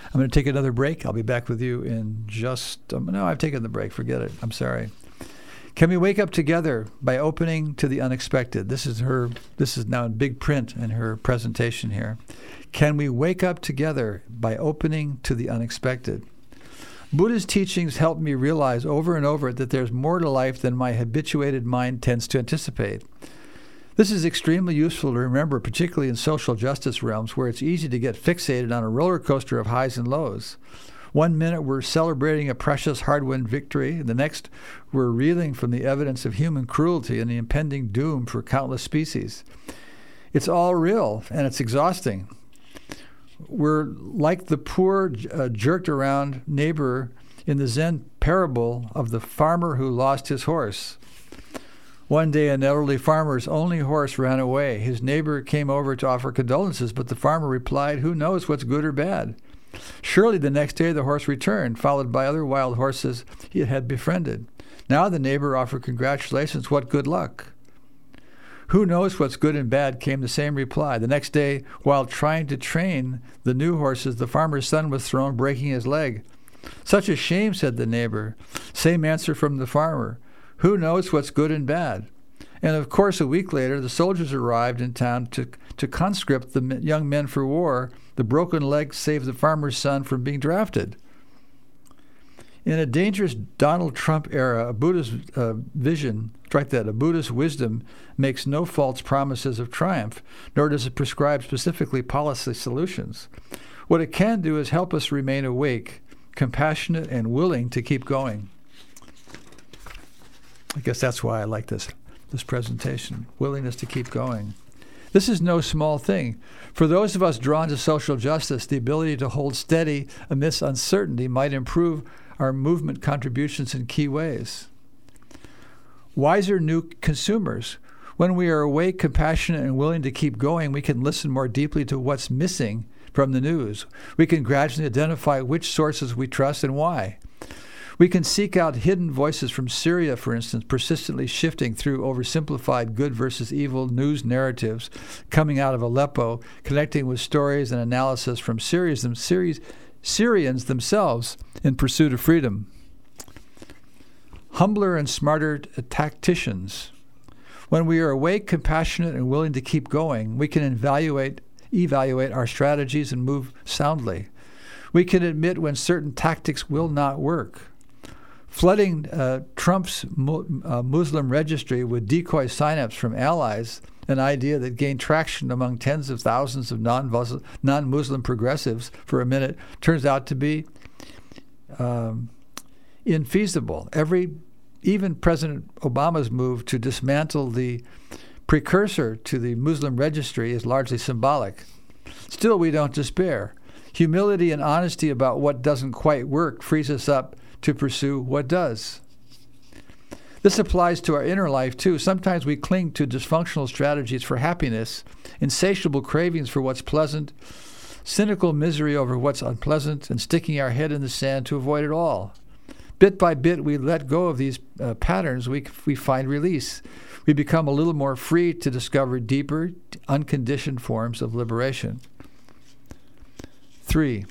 I'm going to take another break. I'll be back with you in just. Um, no, I've taken the break. Forget it. I'm sorry. Can we wake up together by opening to the unexpected? This is her. This is now in big print in her presentation here. Can we wake up together by opening to the unexpected? Buddha's teachings help me realize over and over that there's more to life than my habituated mind tends to anticipate. This is extremely useful to remember, particularly in social justice realms where it's easy to get fixated on a roller coaster of highs and lows. One minute we're celebrating a precious hard won victory, the next we're reeling from the evidence of human cruelty and the impending doom for countless species. It's all real and it's exhausting. We're like the poor, uh, jerked around neighbor in the Zen parable of the farmer who lost his horse. One day, an elderly farmer's only horse ran away. His neighbor came over to offer condolences, but the farmer replied, Who knows what's good or bad? Surely the next day the horse returned, followed by other wild horses he had befriended. Now the neighbor offered congratulations. What good luck! Who knows what's good and bad? came the same reply. The next day, while trying to train the new horses, the farmer's son was thrown, breaking his leg. Such a shame, said the neighbor. Same answer from the farmer. Who knows what's good and bad? And of course, a week later, the soldiers arrived in town to, to conscript the young men for war. The broken leg saved the farmer's son from being drafted. In a dangerous Donald Trump era, a Buddhist uh, vision, strike that, a Buddhist wisdom makes no false promises of triumph, nor does it prescribe specifically policy solutions. What it can do is help us remain awake, compassionate, and willing to keep going. I guess that's why I like this this presentation. Willingness to keep going. This is no small thing. For those of us drawn to social justice, the ability to hold steady amidst uncertainty might improve our movement contributions in key ways. Wiser new consumers. When we are awake, compassionate, and willing to keep going, we can listen more deeply to what's missing from the news. We can gradually identify which sources we trust and why. We can seek out hidden voices from Syria, for instance, persistently shifting through oversimplified good versus evil news narratives coming out of Aleppo, connecting with stories and analysis from Syrians, Syrians themselves in pursuit of freedom. Humbler and smarter tacticians. When we are awake, compassionate, and willing to keep going, we can evaluate, evaluate our strategies and move soundly. We can admit when certain tactics will not work. Flooding uh, Trump's uh, Muslim registry with decoy signups from allies, an idea that gained traction among tens of thousands of non Muslim progressives for a minute, turns out to be um, infeasible. Every, even President Obama's move to dismantle the precursor to the Muslim registry is largely symbolic. Still, we don't despair. Humility and honesty about what doesn't quite work frees us up to pursue what does. This applies to our inner life too. Sometimes we cling to dysfunctional strategies for happiness, insatiable cravings for what's pleasant, cynical misery over what's unpleasant, and sticking our head in the sand to avoid it all. Bit by bit, we let go of these uh, patterns, we, we find release. We become a little more free to discover deeper, unconditioned forms of liberation. Three,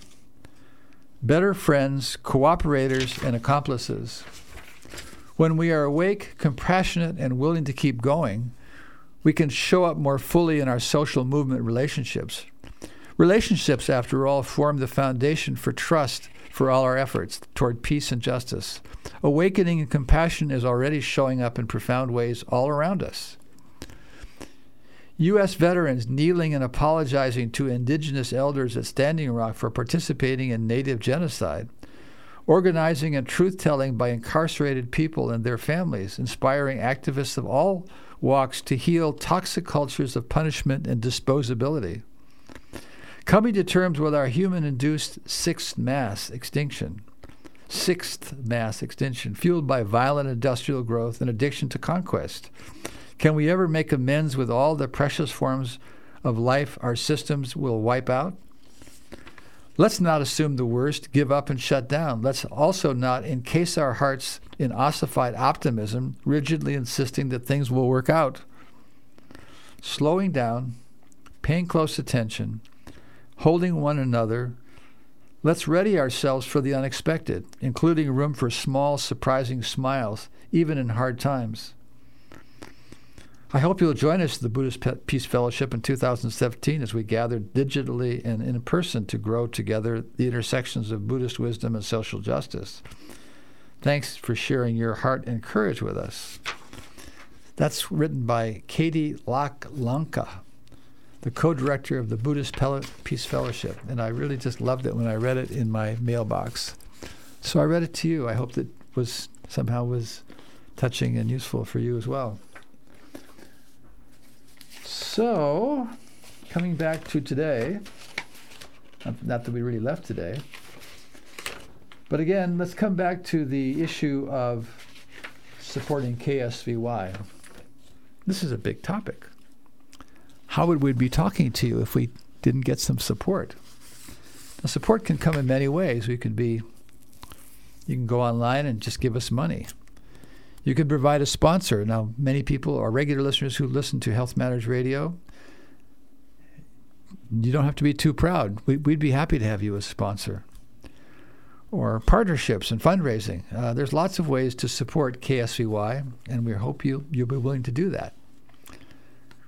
better friends, cooperators, and accomplices. When we are awake, compassionate, and willing to keep going, we can show up more fully in our social movement relationships. Relationships, after all, form the foundation for trust for all our efforts toward peace and justice. Awakening and compassion is already showing up in profound ways all around us. U.S. veterans kneeling and apologizing to indigenous elders at Standing Rock for participating in Native genocide, organizing and truth telling by incarcerated people and their families, inspiring activists of all walks to heal toxic cultures of punishment and disposability. Coming to terms with our human induced sixth mass extinction, sixth mass extinction, fueled by violent industrial growth and addiction to conquest can we ever make amends with all the precious forms of life our systems will wipe out? Let's not assume the worst, give up, and shut down. Let's also not encase our hearts in ossified optimism, rigidly insisting that things will work out. Slowing down, paying close attention, holding one another, let's ready ourselves for the unexpected, including room for small, surprising smiles, even in hard times. I hope you'll join us at the Buddhist Peace Fellowship in 2017 as we gather digitally and in person to grow together the intersections of Buddhist wisdom and social justice. Thanks for sharing your heart and courage with us. That's written by Katie Loncke, the co director of the Buddhist Peace Fellowship. And I really just loved it when I read it in my mailbox. So I read it to you. I hope that was somehow was touching and useful for you as well. So, coming back to today, um, not that we really left today, but again, let's come back to the issue of supporting KSVY. This is a big topic. How would we be talking to you if we didn't get some support? Now, support can come in many ways. We could be, you can go online and just give us money. You can provide a sponsor. Now, many people are regular listeners who listen to Health Matters Radio. You don't have to be too proud. We, would be happy to have you as a sponsor. Or partnerships and fundraising. Uh, there's lots of ways to support KSVY, and we hope you, you'll be willing to do that.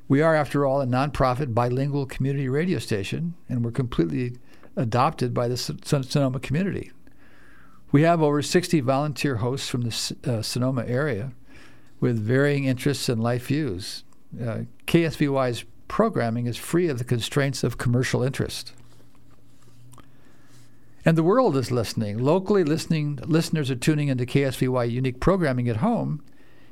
We are, after all, a nonprofit bilingual community radio station, and we're completely adopted by the Sonoma community. We have over 60 volunteer hosts from the uh, Sonoma area with varying interests and life views. Uh, KSVY's programming is free of the constraints of commercial interest. And the world is listening. Locally listening listeners are tuning into KSVY unique programming at home,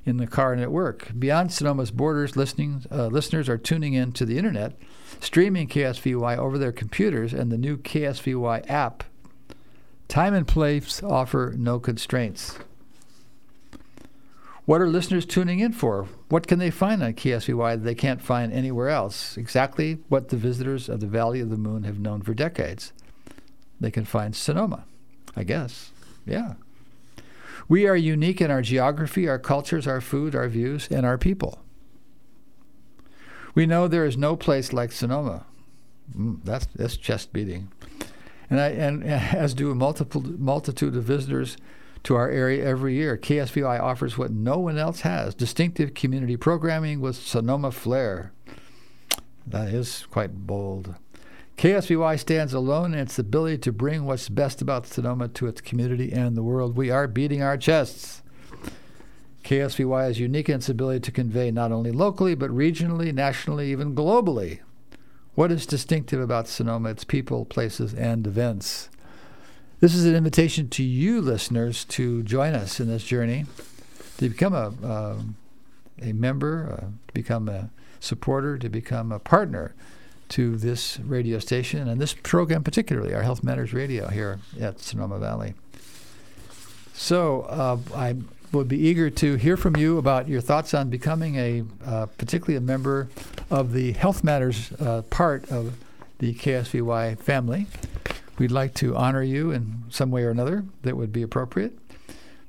in the car and at work. Beyond Sonoma's borders, listening uh, listeners are tuning in to the internet, streaming KSVY over their computers and the new KSVY app Time and place offer no constraints. What are listeners tuning in for? What can they find on KSVY that they can't find anywhere else? Exactly what the visitors of the Valley of the Moon have known for decades. They can find Sonoma, I guess. Yeah. We are unique in our geography, our cultures, our food, our views, and our people. We know there is no place like Sonoma. Mm, that's, that's chest beating and, I, and as do a multiple multitude of visitors to our area every year. KSVY offers what no one else has: distinctive community programming with Sonoma flair. That is quite bold. KSVY stands alone in its ability to bring what's best about Sonoma to its community and the world. We are beating our chests. KSVY is unique in its ability to convey not only locally, but regionally, nationally, even globally. What is distinctive about Sonoma, its people, places, and events? This is an invitation to you, listeners, to join us in this journey, to become a, uh, a member, uh, to become a supporter, to become a partner to this radio station and this program, particularly our Health Matters Radio here at Sonoma Valley. So uh, I would be eager to hear from you about your thoughts on becoming a, uh, particularly a member of the Health Matters uh, part of the KSVY family. We'd like to honor you in some way or another that would be appropriate,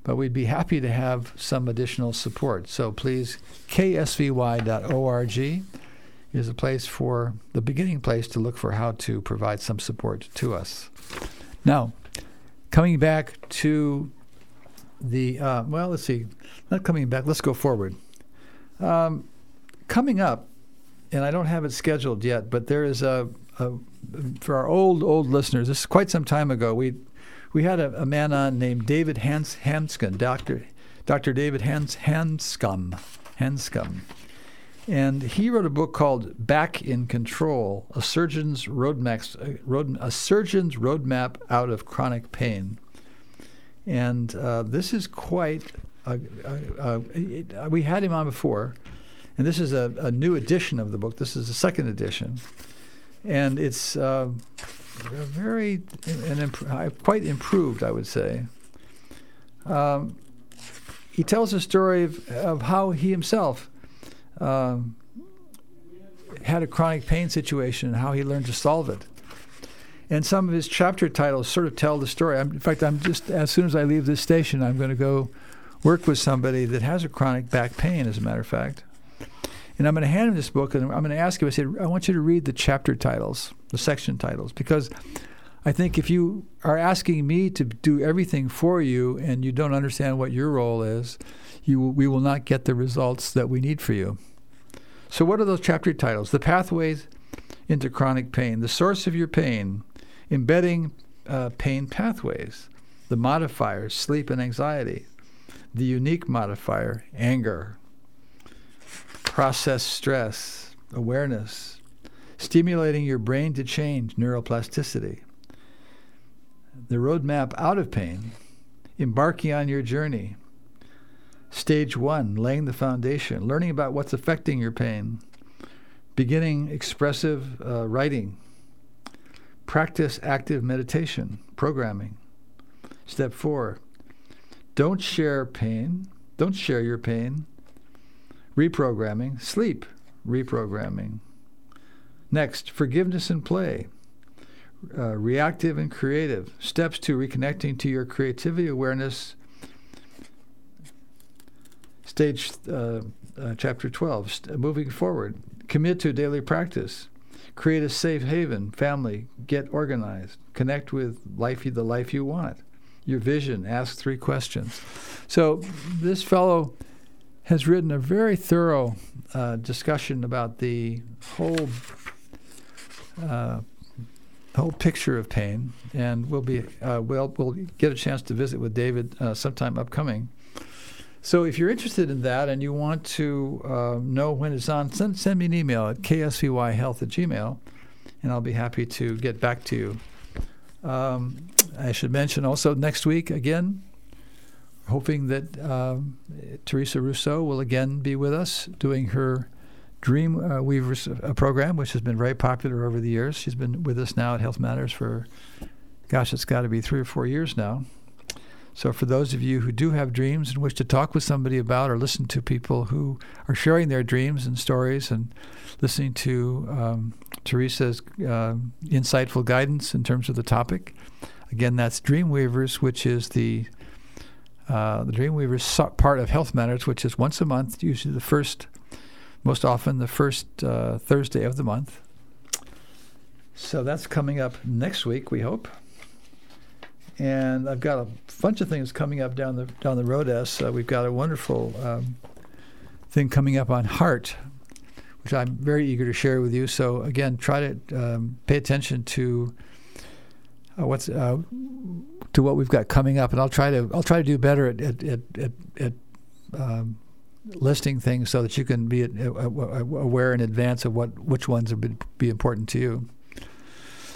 but we'd be happy to have some additional support. So please, ksvy.org is a place for the beginning place to look for how to provide some support to us. Now, coming back to the uh, well, let's see, not coming back. Let's go forward. Um, coming up, and I don't have it scheduled yet, but there is a, a for our old old listeners. This is quite some time ago. We we had a, a man on named David Hans Hanscom, Doctor Doctor David Hans Hanscom, Hanscom. And he wrote a book called Back in Control: A Surgeon's Roadmap, road, a Surgeon's Roadmap Out of Chronic Pain. And uh, this is quite. A, a, we had him on before, and this is a, a new edition of the book. This is the second edition, and it's uh, very and imp- quite improved, I would say. Um, he tells a story of, of how he himself um, had a chronic pain situation and how he learned to solve it. And some of his chapter titles sort of tell the story. I'm, in fact, I'm just as soon as I leave this station, I'm going to go work with somebody that has a chronic back pain, as a matter of fact. And I'm going to hand him this book, and I'm going to ask him. I said, I want you to read the chapter titles, the section titles, because I think if you are asking me to do everything for you and you don't understand what your role is, you we will not get the results that we need for you. So, what are those chapter titles? The pathways into chronic pain, the source of your pain, embedding uh, pain pathways, the modifiers, sleep and anxiety, the unique modifier, anger, process stress, awareness, stimulating your brain to change, neuroplasticity, the roadmap out of pain, embarking on your journey, Stage one, laying the foundation, learning about what's affecting your pain, beginning expressive uh, writing, practice active meditation, programming. Step four, don't share pain, don't share your pain. Reprogramming, sleep, reprogramming. Next, forgiveness and play. Uh, reactive and creative. Steps to reconnecting to your creativity awareness Stage uh, uh, chapter 12, st- moving forward. Commit to daily practice. Create a safe haven, family, get organized, connect with life the life you want. Your vision, ask three questions. So this fellow has written a very thorough uh, discussion about the whole uh, whole picture of pain, and we'll be uh, we'll we'll get a chance to visit with David uh, sometime upcoming. So if you're interested in that and you want to uh, know when it's on, send, send me an email at ksvyhealth at gmail, and I'll be happy to get back to you. Um, I should mention also next week, again, hoping that um, Teresa Rousseau will again be with us doing her Dream uh, Weavers uh, program, which has been very popular over the years. She's been with us now at Health Matters for, gosh, it's got to be three or four years now. So, for those of you who do have dreams and wish to talk with somebody about or listen to people who are sharing their dreams and stories and listening to um, Teresa's uh, insightful guidance in terms of the topic, again, that's Dreamweavers, which is the uh, the Dreamweavers part of Health Matters, which is once a month, usually the first, most often the first uh, Thursday of the month. So that's coming up next week, we hope and I've got a bunch of things coming up down the down the road. As uh, we've got a wonderful um, thing coming up on heart which I'm very eager to share with you. So again, try to um, pay attention to uh, what's uh, to what we've got coming up, and I'll try to I'll try to do better at at at, at, at um, listing things so that you can be aware in advance of what which ones would be important to you.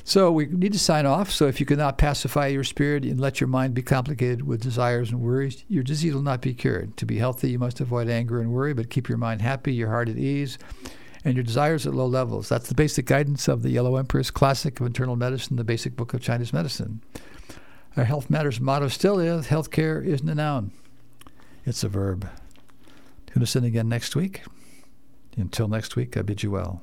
So we need to sign off. So if you cannot pacify your spirit and let your mind be complicated with desires and worries, your disease will not be cured. To be healthy, you must avoid anger and worry, but keep your mind happy, your heart at ease, and your desires at low levels. That's the basic guidance of the Yellow Emperor's Classic of Internal Medicine, the basic book of Chinese medicine. Our Health Matters motto still is healthcare isn't a noun, it's a verb. Tune us in again next week. Until next week, I bid you well.